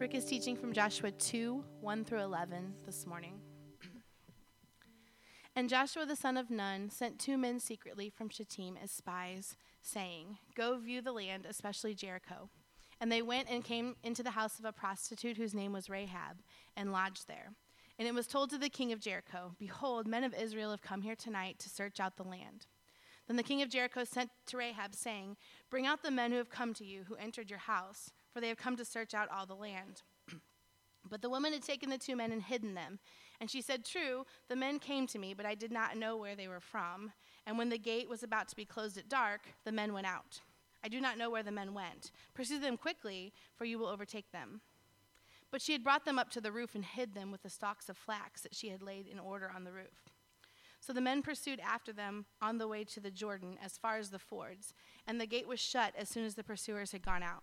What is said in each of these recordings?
Rick is teaching from Joshua 2 1 through 11 this morning. and Joshua the son of Nun sent two men secretly from Shittim as spies, saying, Go view the land, especially Jericho. And they went and came into the house of a prostitute whose name was Rahab, and lodged there. And it was told to the king of Jericho, Behold, men of Israel have come here tonight to search out the land. Then the king of Jericho sent to Rahab, saying, Bring out the men who have come to you, who entered your house for they have come to search out all the land. but the woman had taken the two men and hidden them. And she said, True, the men came to me, but I did not know where they were from. And when the gate was about to be closed at dark, the men went out. I do not know where the men went. Pursue them quickly, for you will overtake them. But she had brought them up to the roof and hid them with the stalks of flax that she had laid in order on the roof. So the men pursued after them on the way to the Jordan as far as the fords, and the gate was shut as soon as the pursuers had gone out.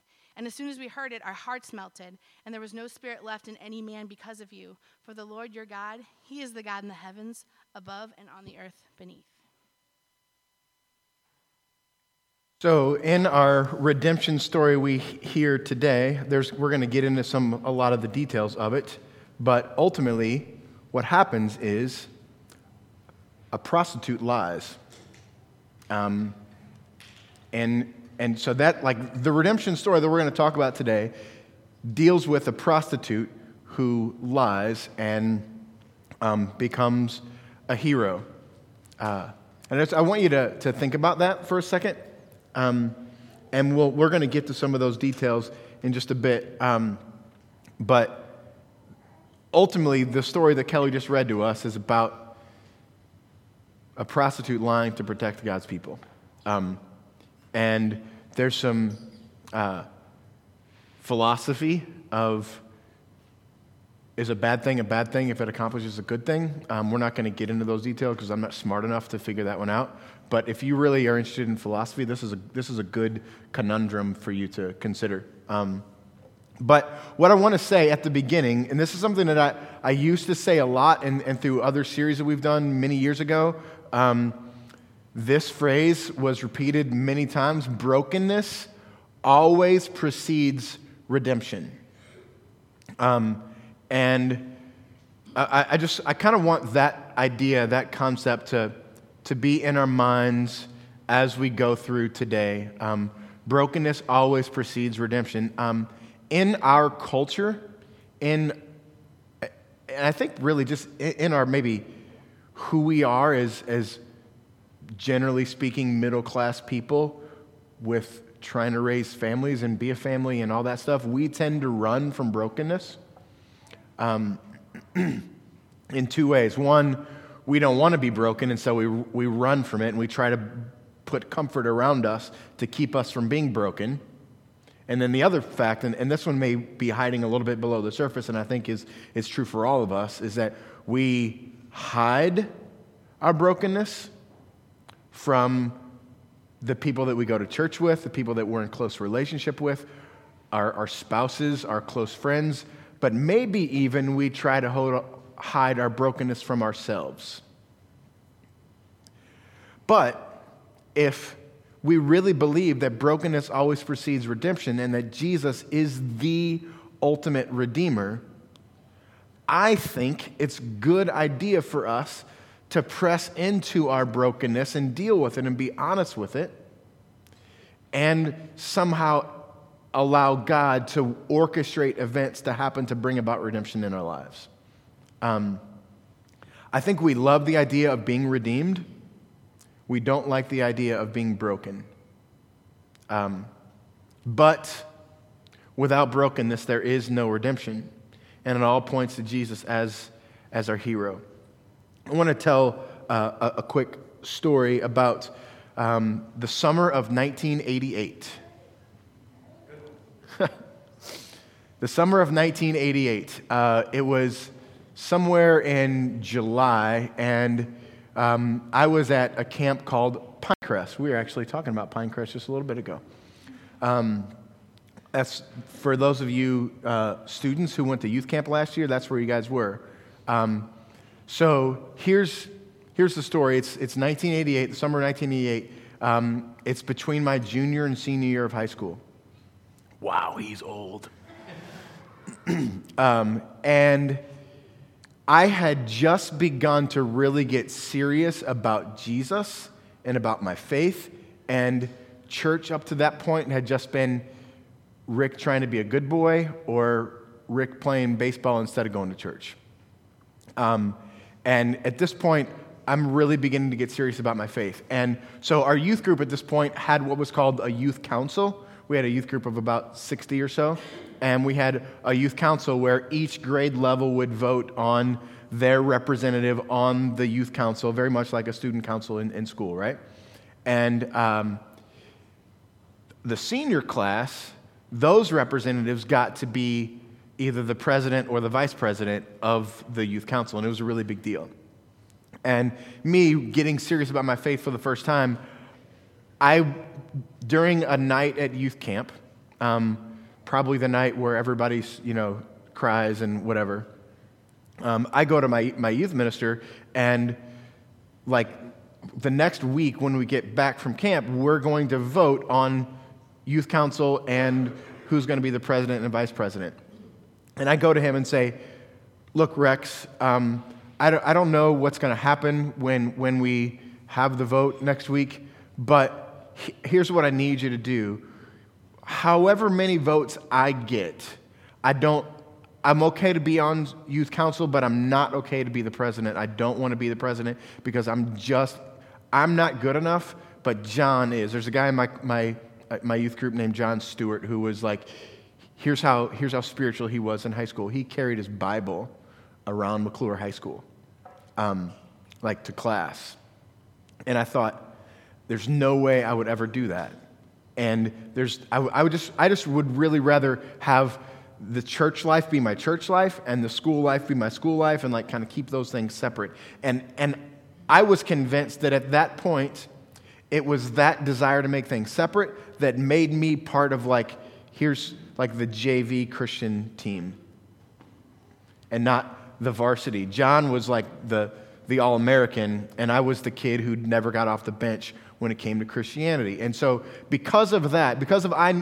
And as soon as we heard it, our hearts melted, and there was no spirit left in any man because of you. For the Lord your God, He is the God in the heavens above and on the earth beneath. So, in our redemption story we hear today, there's, we're going to get into some a lot of the details of it, but ultimately, what happens is a prostitute lies, um, and and so that, like, the redemption story that we're going to talk about today deals with a prostitute who lies and um, becomes a hero. Uh, and I want you to, to think about that for a second. Um, and we'll, we're going to get to some of those details in just a bit. Um, but ultimately, the story that Kelly just read to us is about a prostitute lying to protect God's people. Um, and there's some uh, philosophy of is a bad thing a bad thing if it accomplishes a good thing? Um, we're not going to get into those details because I'm not smart enough to figure that one out. But if you really are interested in philosophy, this is a, this is a good conundrum for you to consider. Um, but what I want to say at the beginning, and this is something that I, I used to say a lot and, and through other series that we've done many years ago, um, this phrase was repeated many times brokenness always precedes redemption. Um, and I, I, just, I kind of want that idea, that concept to, to be in our minds as we go through today. Um, brokenness always precedes redemption. Um, in our culture, in, and I think really just in our maybe who we are as, as generally speaking, middle class people with trying to raise families and be a family and all that stuff, we tend to run from brokenness um, in two ways. One, we don't want to be broken, and so we, we run from it and we try to put comfort around us to keep us from being broken. And then the other fact, and, and this one may be hiding a little bit below the surface, and I think is, is true for all of us, is that we hide our brokenness from the people that we go to church with, the people that we're in close relationship with, our, our spouses, our close friends, but maybe even we try to hold, hide our brokenness from ourselves. But if we really believe that brokenness always precedes redemption and that Jesus is the ultimate redeemer, I think it's good idea for us to press into our brokenness and deal with it and be honest with it and somehow allow God to orchestrate events to happen to bring about redemption in our lives. Um, I think we love the idea of being redeemed. We don't like the idea of being broken. Um, but without brokenness, there is no redemption. And it all points to Jesus as, as our hero. I want to tell uh, a, a, quick story about um, the summer of 1988. the summer of 1988. Uh, it was somewhere in July, and um, I was at a camp called Pinecrest. We were actually talking about Pinecrest just a little bit ago. Um, that's for those of you uh, students who went to youth camp last year. That's where you guys were. Um, so here's here's the story. It's it's 1988, the summer of 1988. Um, it's between my junior and senior year of high school. Wow, he's old. um, and I had just begun to really get serious about Jesus and about my faith, and church up to that point had just been Rick trying to be a good boy or Rick playing baseball instead of going to church. Um, and at this point, I'm really beginning to get serious about my faith. And so our youth group at this point had what was called a youth council. We had a youth group of about 60 or so. And we had a youth council where each grade level would vote on their representative on the youth council, very much like a student council in, in school, right? And um, the senior class, those representatives got to be either the president or the vice president of the youth council, and it was a really big deal. And me getting serious about my faith for the first time, I, during a night at youth camp, um, probably the night where everybody, you know, cries and whatever, um, I go to my, my youth minister, and like the next week when we get back from camp, we're going to vote on youth council and who's going to be the president and vice president. And I go to him and say, Look, Rex, um, I don't, I don't know what's going to happen when, when we have the vote next week, but here's what I need you to do. However many votes I get, I don't, I'm okay to be on youth council, but I'm not okay to be the president. I don't want to be the president because I'm just, I'm not good enough, but John is. There's a guy in my, my, my youth group named John Stewart who was like, here's how, here's how spiritual he was in high school. He carried his Bible around McClure High School um, like to class. And I thought, there's no way I would ever do that. And there's, I, I would just, I just would really rather have the church life be my church life and the school life be my school life and like kind of keep those things separate. And, and I was convinced that at that point, it was that desire to make things separate that made me part of like, here's like the JV Christian team and not the varsity. John was like the, the All American, and I was the kid who never got off the bench when it came to Christianity. And so, because of that, because of I,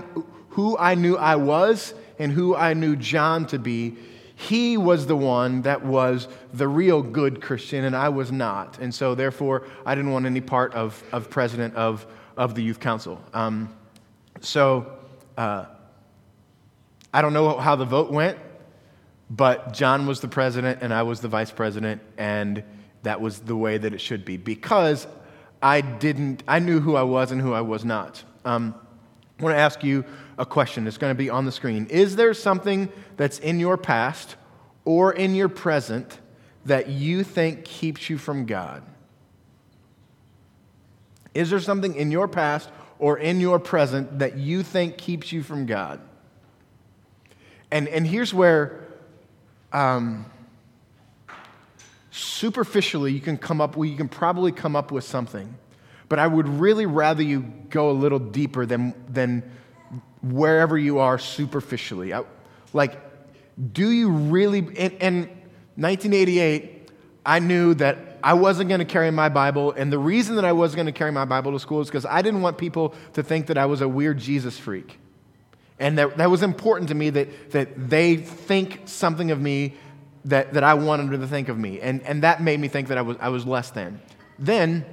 who I knew I was and who I knew John to be, he was the one that was the real good Christian, and I was not. And so, therefore, I didn't want any part of, of president of, of the youth council. Um, so, uh, I don't know how the vote went. But John was the president and I was the vice president, and that was the way that it should be because I didn't, I knew who I was and who I was not. Um, I want to ask you a question. It's going to be on the screen. Is there something that's in your past or in your present that you think keeps you from God? Is there something in your past or in your present that you think keeps you from God? And, and here's where um, superficially, you can come up, well, you can probably come up with something. But I would really rather you go a little deeper than, than wherever you are superficially. I, like, do you really, in, in 1988, I knew that I wasn't going to carry my Bible, and the reason that I wasn't going to carry my Bible to school is because I didn't want people to think that I was a weird Jesus freak. And that, that was important to me that, that they think something of me that, that I wanted them to think of me. And, and that made me think that I was, I was less than. Then,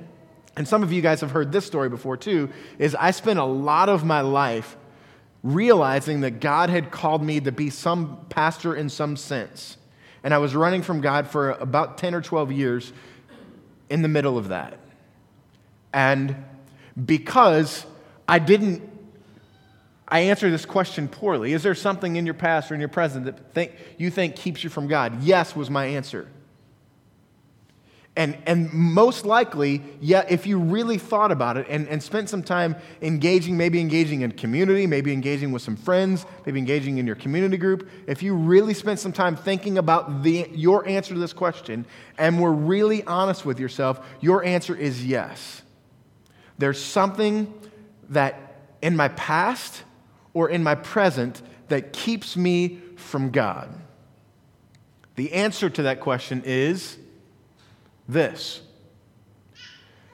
and some of you guys have heard this story before too, is I spent a lot of my life realizing that God had called me to be some pastor in some sense. And I was running from God for about 10 or 12 years in the middle of that. And because I didn't I answer this question poorly. Is there something in your past or in your present that think, you think keeps you from God? Yes, was my answer. And, and most likely, yeah, if you really thought about it and, and spent some time engaging, maybe engaging in community, maybe engaging with some friends, maybe engaging in your community group, if you really spent some time thinking about the, your answer to this question and were really honest with yourself, your answer is yes. There's something that in my past or in my present that keeps me from God. The answer to that question is this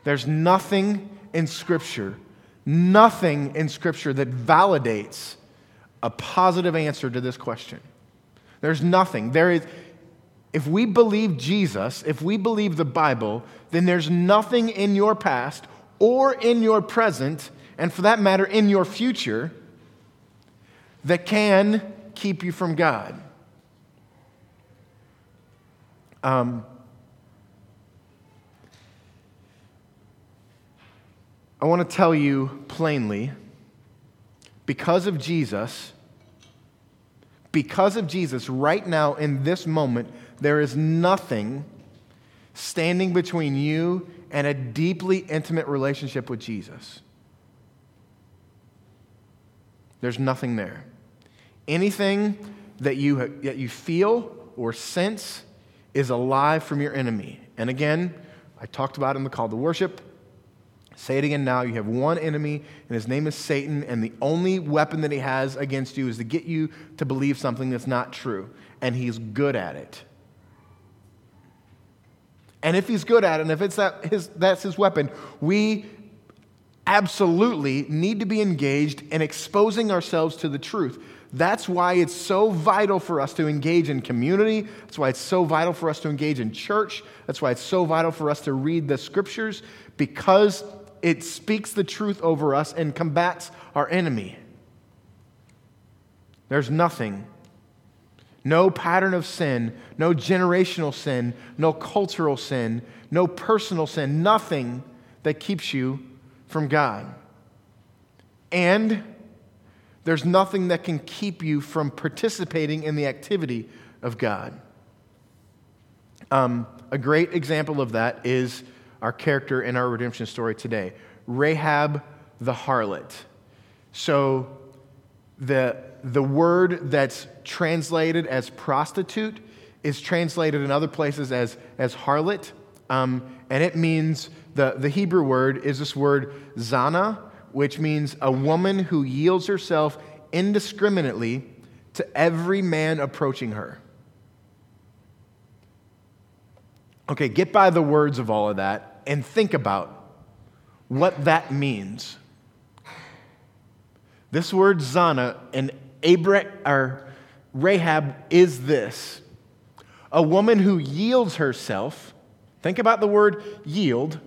there's nothing in Scripture, nothing in Scripture that validates a positive answer to this question. There's nothing. There is, if we believe Jesus, if we believe the Bible, then there's nothing in your past or in your present, and for that matter, in your future, that can keep you from God. Um, I want to tell you plainly because of Jesus, because of Jesus, right now in this moment, there is nothing standing between you and a deeply intimate relationship with Jesus. There's nothing there. Anything that you, that you feel or sense is a lie from your enemy. And again, I talked about in the call to worship. Say it again now. You have one enemy, and his name is Satan, and the only weapon that he has against you is to get you to believe something that's not true. And he's good at it. And if he's good at it, and if it's that his, that's his weapon, we absolutely need to be engaged in exposing ourselves to the truth. That's why it's so vital for us to engage in community. That's why it's so vital for us to engage in church. That's why it's so vital for us to read the scriptures because it speaks the truth over us and combats our enemy. There's nothing, no pattern of sin, no generational sin, no cultural sin, no personal sin, nothing that keeps you from God. And there's nothing that can keep you from participating in the activity of God. Um, a great example of that is our character in our redemption story today Rahab the harlot. So, the, the word that's translated as prostitute is translated in other places as, as harlot, um, and it means the, the Hebrew word is this word zana, which means a woman who yields herself indiscriminately to every man approaching her. Okay, get by the words of all of that and think about what that means. This word Zana in Abra- or Rahab is this a woman who yields herself. Think about the word yield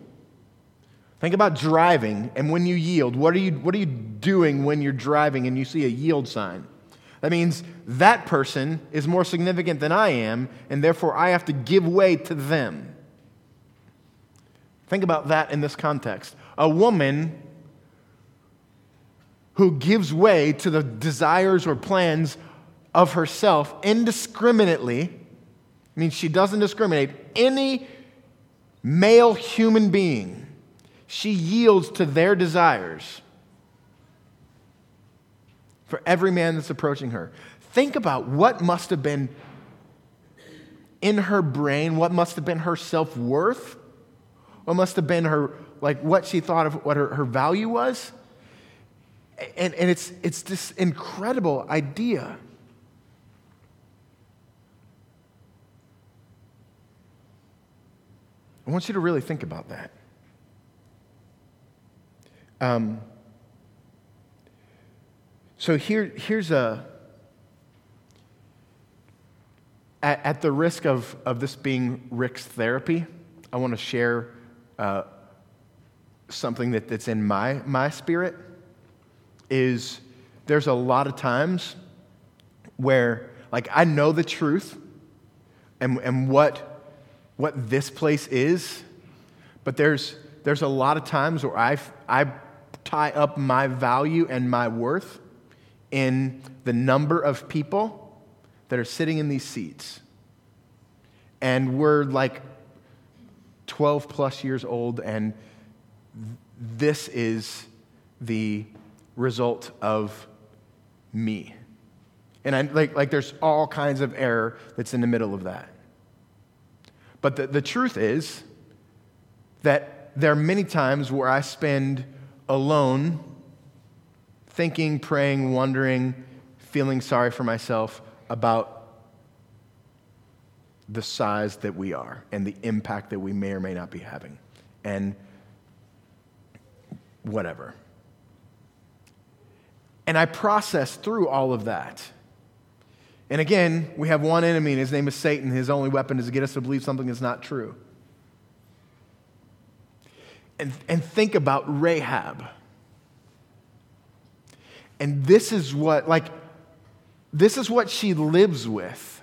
Think about driving, and when you yield, what are you, what are you doing when you're driving and you see a yield sign? That means that person is more significant than I am, and therefore I have to give way to them. Think about that in this context. A woman who gives way to the desires or plans of herself indiscriminately means she doesn't discriminate any male human being she yields to their desires for every man that's approaching her. Think about what must have been in her brain, what must have been her self worth, what must have been her, like what she thought of what her, her value was. And, and it's, it's this incredible idea. I want you to really think about that. Um, so here, here's a, at, at, the risk of, of this being Rick's therapy, I want to share uh, something that, that's in my, my spirit is there's a lot of times where like I know the truth and, and what, what this place is, but there's, there's a lot of times where I, I tie up my value and my worth in the number of people that are sitting in these seats. And we're like 12 plus years old, and this is the result of me. And I, like, like there's all kinds of error that's in the middle of that. But the, the truth is that there are many times where I spend alone thinking, praying, wondering, feeling sorry for myself about the size that we are and the impact that we may or may not be having. And whatever. And I process through all of that. And again, we have one enemy, and his name is Satan. His only weapon is to get us to believe something that's not true. And, and think about Rahab. And this is what, like, this is what she lives with.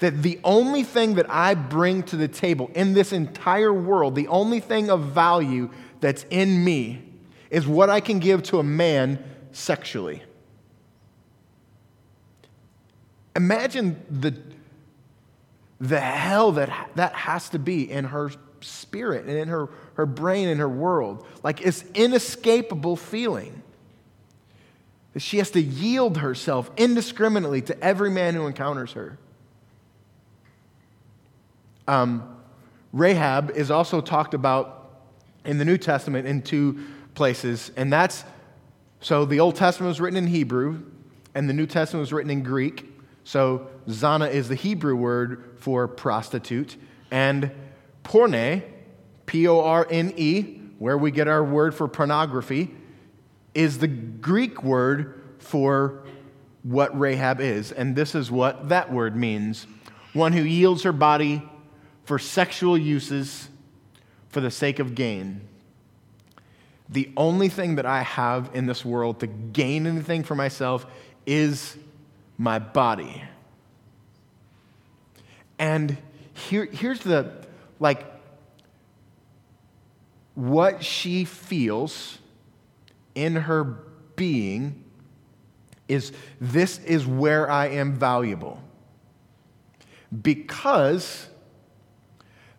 That the only thing that I bring to the table in this entire world, the only thing of value that's in me, is what I can give to a man sexually. Imagine the, the hell that that has to be in her spirit and in her, her brain and her world. Like it's inescapable feeling. That she has to yield herself indiscriminately to every man who encounters her. Um, Rahab is also talked about in the New Testament in two places, and that's so the Old Testament was written in Hebrew, and the New Testament was written in Greek. So zana is the Hebrew word for prostitute, and porne, P O R N E, where we get our word for pornography, is the Greek word for what Rahab is. And this is what that word means one who yields her body for sexual uses for the sake of gain. The only thing that I have in this world to gain anything for myself is my body. And here, here's the, like, what she feels in her being is this is where I am valuable. Because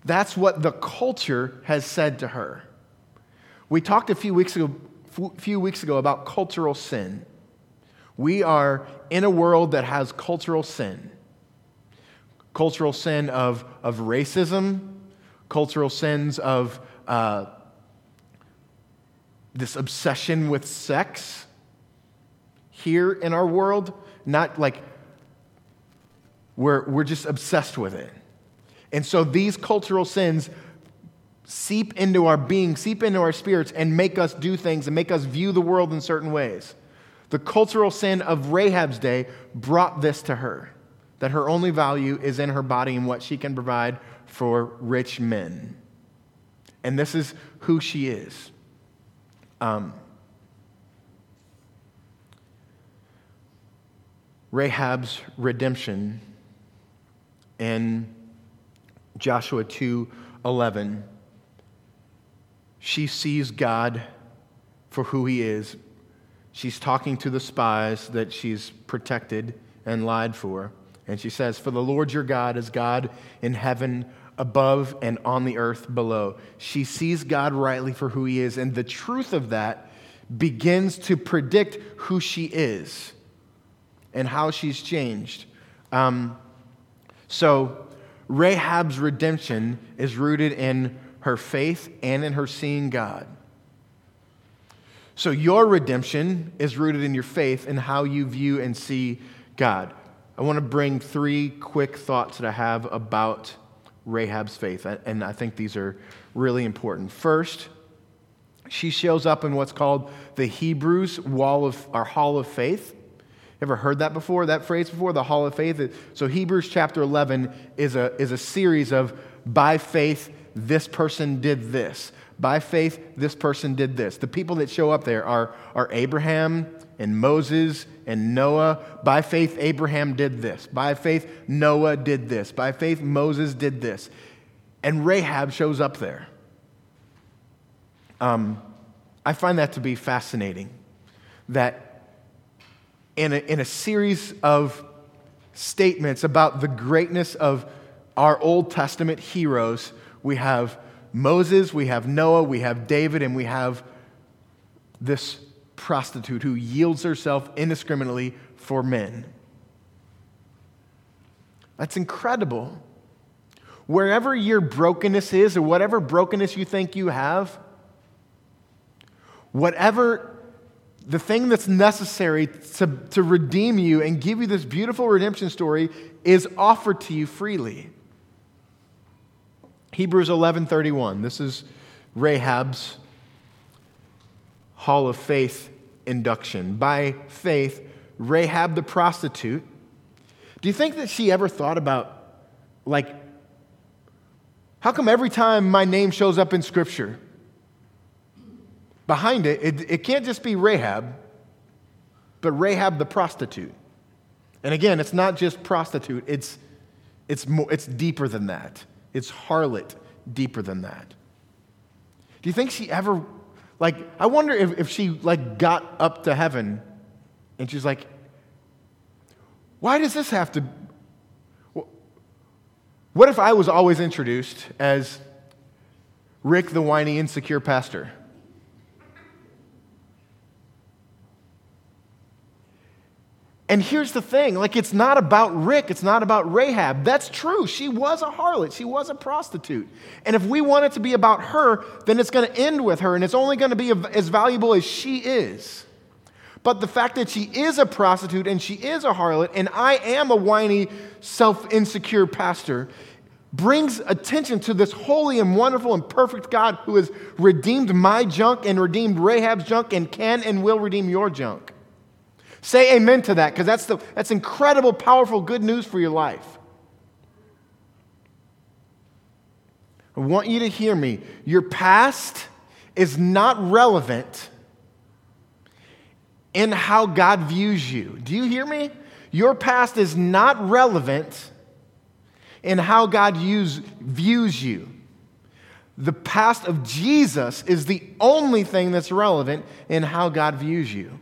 that's what the culture has said to her. We talked a few weeks ago, few weeks ago about cultural sin. We are in a world that has cultural sin. Cultural sin of, of racism, cultural sins of uh, this obsession with sex here in our world. Not like we're, we're just obsessed with it. And so these cultural sins seep into our being, seep into our spirits, and make us do things and make us view the world in certain ways. The cultural sin of Rahab's day brought this to her that her only value is in her body and what she can provide for rich men. And this is who she is. Um, Rahab's redemption in Joshua 2:11 she sees God for who he is. She's talking to the spies that she's protected and lied for. And she says, For the Lord your God is God in heaven above and on the earth below. She sees God rightly for who he is. And the truth of that begins to predict who she is and how she's changed. Um, so, Rahab's redemption is rooted in her faith and in her seeing God. So, your redemption is rooted in your faith and how you view and see God. I want to bring three quick thoughts that I have about Rahab's faith, and I think these are really important. First, she shows up in what's called the Hebrews wall of our hall of faith. Ever heard that before, that phrase before, the hall of faith? So Hebrews chapter 11 is a, is a series of by faith, this person did this. By faith, this person did this. The people that show up there are, are Abraham and Moses and Noah. By faith, Abraham did this. By faith, Noah did this. By faith, Moses did this. And Rahab shows up there. Um, I find that to be fascinating that in a, in a series of statements about the greatness of our Old Testament heroes, We have Moses, we have Noah, we have David, and we have this prostitute who yields herself indiscriminately for men. That's incredible. Wherever your brokenness is, or whatever brokenness you think you have, whatever the thing that's necessary to, to redeem you and give you this beautiful redemption story is offered to you freely. Hebrews 11:31. This is Rahab's hall of faith induction. By faith, Rahab the prostitute. Do you think that she ever thought about like how come every time my name shows up in scripture behind it, it, it can't just be Rahab, but Rahab the prostitute. And again, it's not just prostitute, it's, it's, more, it's deeper than that. It's harlot deeper than that. Do you think she ever, like, I wonder if, if she, like, got up to heaven and she's like, why does this have to, what if I was always introduced as Rick the whiny, insecure pastor? And here's the thing like, it's not about Rick, it's not about Rahab. That's true. She was a harlot, she was a prostitute. And if we want it to be about her, then it's going to end with her, and it's only going to be as valuable as she is. But the fact that she is a prostitute and she is a harlot, and I am a whiny, self insecure pastor, brings attention to this holy and wonderful and perfect God who has redeemed my junk and redeemed Rahab's junk and can and will redeem your junk. Say amen to that because that's, the, that's incredible, powerful, good news for your life. I want you to hear me. Your past is not relevant in how God views you. Do you hear me? Your past is not relevant in how God use, views you. The past of Jesus is the only thing that's relevant in how God views you.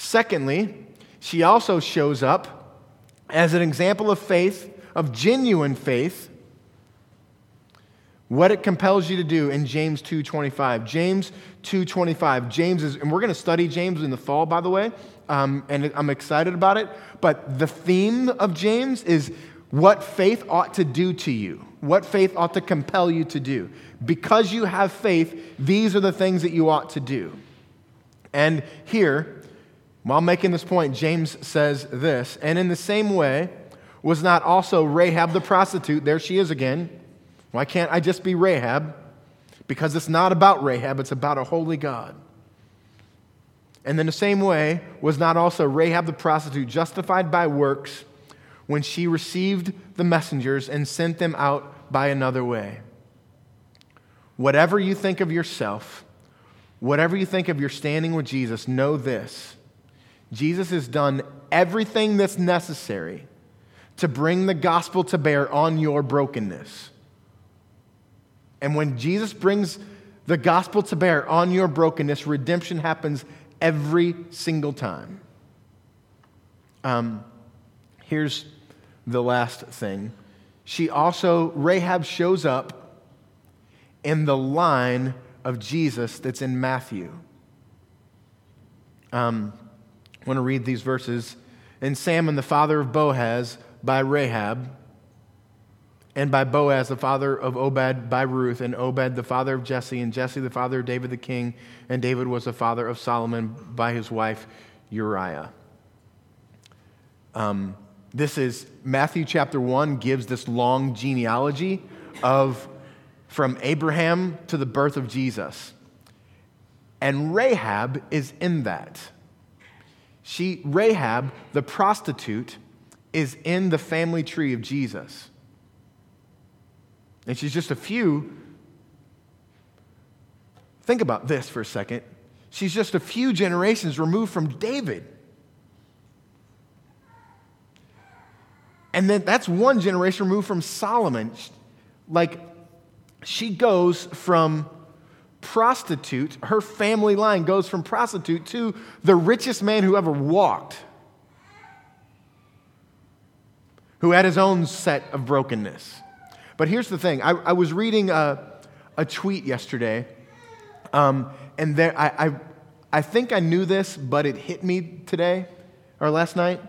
Secondly, she also shows up as an example of faith, of genuine faith, what it compels you to do in James 2:25. James 2:25. James is, and we're going to study James in the fall, by the way, um, and I'm excited about it. But the theme of James is what faith ought to do to you, what faith ought to compel you to do. Because you have faith, these are the things that you ought to do. And here, while making this point, James says this And in the same way, was not also Rahab the prostitute, there she is again. Why can't I just be Rahab? Because it's not about Rahab, it's about a holy God. And in the same way, was not also Rahab the prostitute justified by works when she received the messengers and sent them out by another way? Whatever you think of yourself, whatever you think of your standing with Jesus, know this Jesus has done everything that's necessary to bring the gospel to bear on your brokenness. And when Jesus brings the gospel to bear on your brokenness, redemption happens every single time. Um, here's the last thing. She also, Rahab shows up in the line of Jesus that's in Matthew. Um, I want to read these verses. And Salmon, the father of Boaz, by Rahab, and by Boaz, the father of Obed, by Ruth, and Obed, the father of Jesse, and Jesse, the father of David the king, and David was the father of Solomon by his wife Uriah. Um, this is Matthew chapter 1 gives this long genealogy of from Abraham to the birth of Jesus. And Rahab is in that. She, Rahab, the prostitute, is in the family tree of Jesus. And she's just a few. Think about this for a second. She's just a few generations removed from David. And then that's one generation removed from Solomon. Like, she goes from prostitute, her family line goes from prostitute to the richest man who ever walked, who had his own set of brokenness. But here's the thing I, I was reading a, a tweet yesterday, um, and there, I, I, I think I knew this, but it hit me today or last night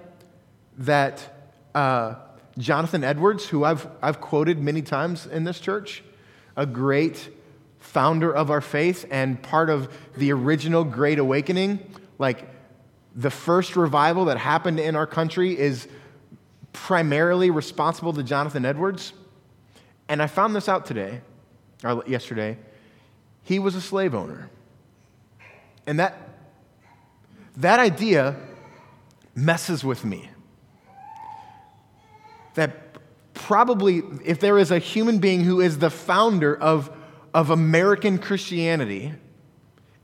that uh, Jonathan Edwards, who I've, I've quoted many times in this church, a great founder of our faith and part of the original Great Awakening, like the first revival that happened in our country is primarily responsible to Jonathan Edwards. And I found this out today, or yesterday. He was a slave owner. And that, that idea messes with me. That probably, if there is a human being who is the founder of, of American Christianity,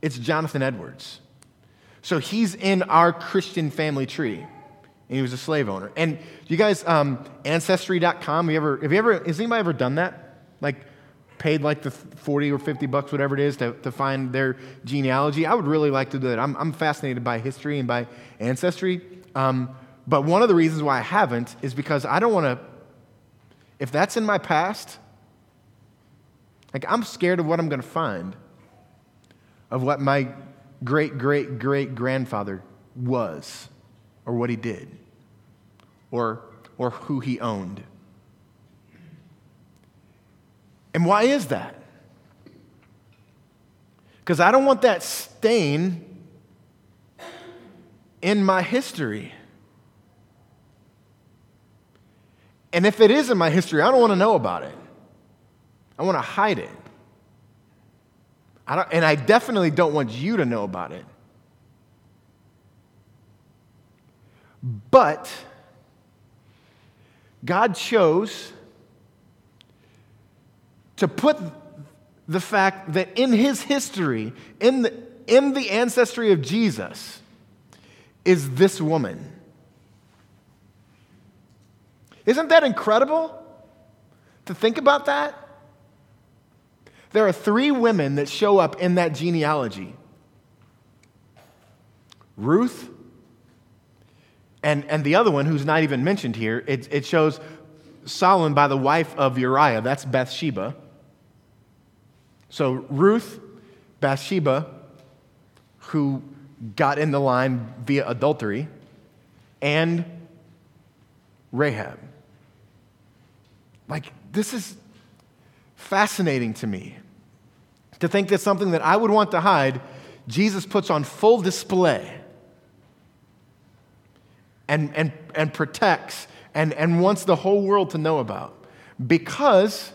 it's Jonathan Edwards. So he's in our Christian family tree. And he was a slave owner. And you guys, um, Ancestry.com, have you ever, have you ever, has anybody ever done that? Like, paid like the 40 or 50 bucks, whatever it is, to, to find their genealogy? I would really like to do that. I'm, I'm fascinated by history and by ancestry. Um, but one of the reasons why I haven't is because I don't want to, if that's in my past, like I'm scared of what I'm going to find, of what my great great great grandfather was, or what he did, or, or who he owned. And why is that? Because I don't want that stain in my history. And if it is in my history, I don't want to know about it. I want to hide it. I and I definitely don't want you to know about it. But God chose to put the fact that in his history, in the, in the ancestry of Jesus, is this woman. Isn't that incredible to think about that? There are three women that show up in that genealogy Ruth, and, and the other one, who's not even mentioned here, it, it shows Solomon by the wife of Uriah. That's Bathsheba. So Ruth, Bathsheba, who got in the line via adultery, and Rahab. Like, this is fascinating to me. To think that something that I would want to hide, Jesus puts on full display and, and, and protects and, and wants the whole world to know about. Because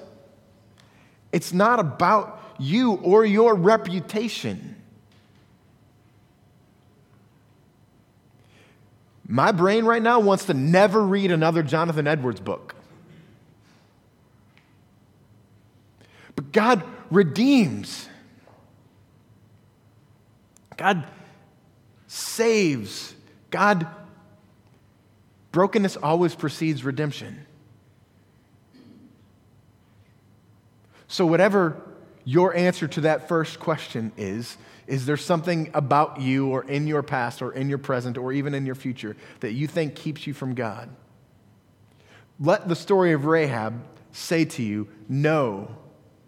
it's not about you or your reputation. My brain right now wants to never read another Jonathan Edwards book. But God redeems. God saves. God, brokenness always precedes redemption. So, whatever your answer to that first question is, is there something about you or in your past or in your present or even in your future that you think keeps you from God? Let the story of Rahab say to you, no,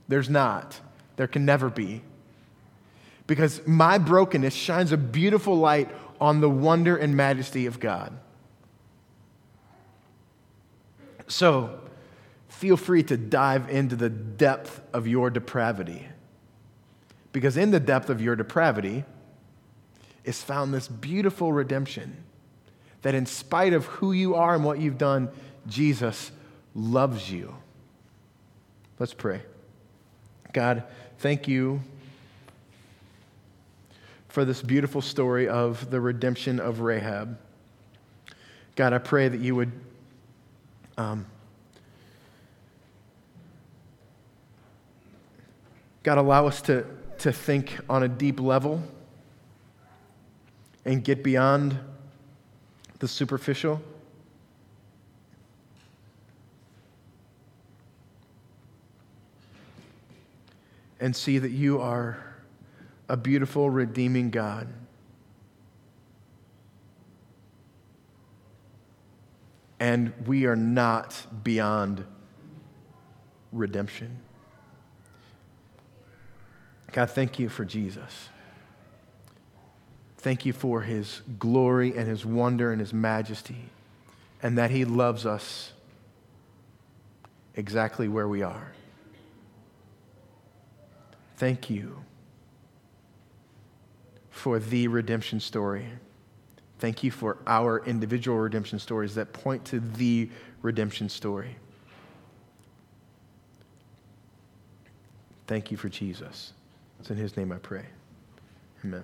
there's not. There can never be. Because my brokenness shines a beautiful light on the wonder and majesty of God. So, feel free to dive into the depth of your depravity. Because in the depth of your depravity is found this beautiful redemption that, in spite of who you are and what you've done, Jesus loves you. Let's pray. God, thank you for this beautiful story of the redemption of Rahab. God, I pray that you would um, God, allow us to, to think on a deep level and get beyond the superficial. And see that you are a beautiful, redeeming God. And we are not beyond redemption. God, thank you for Jesus. Thank you for his glory and his wonder and his majesty, and that he loves us exactly where we are. Thank you for the redemption story. Thank you for our individual redemption stories that point to the redemption story. Thank you for Jesus. It's in his name I pray. Amen.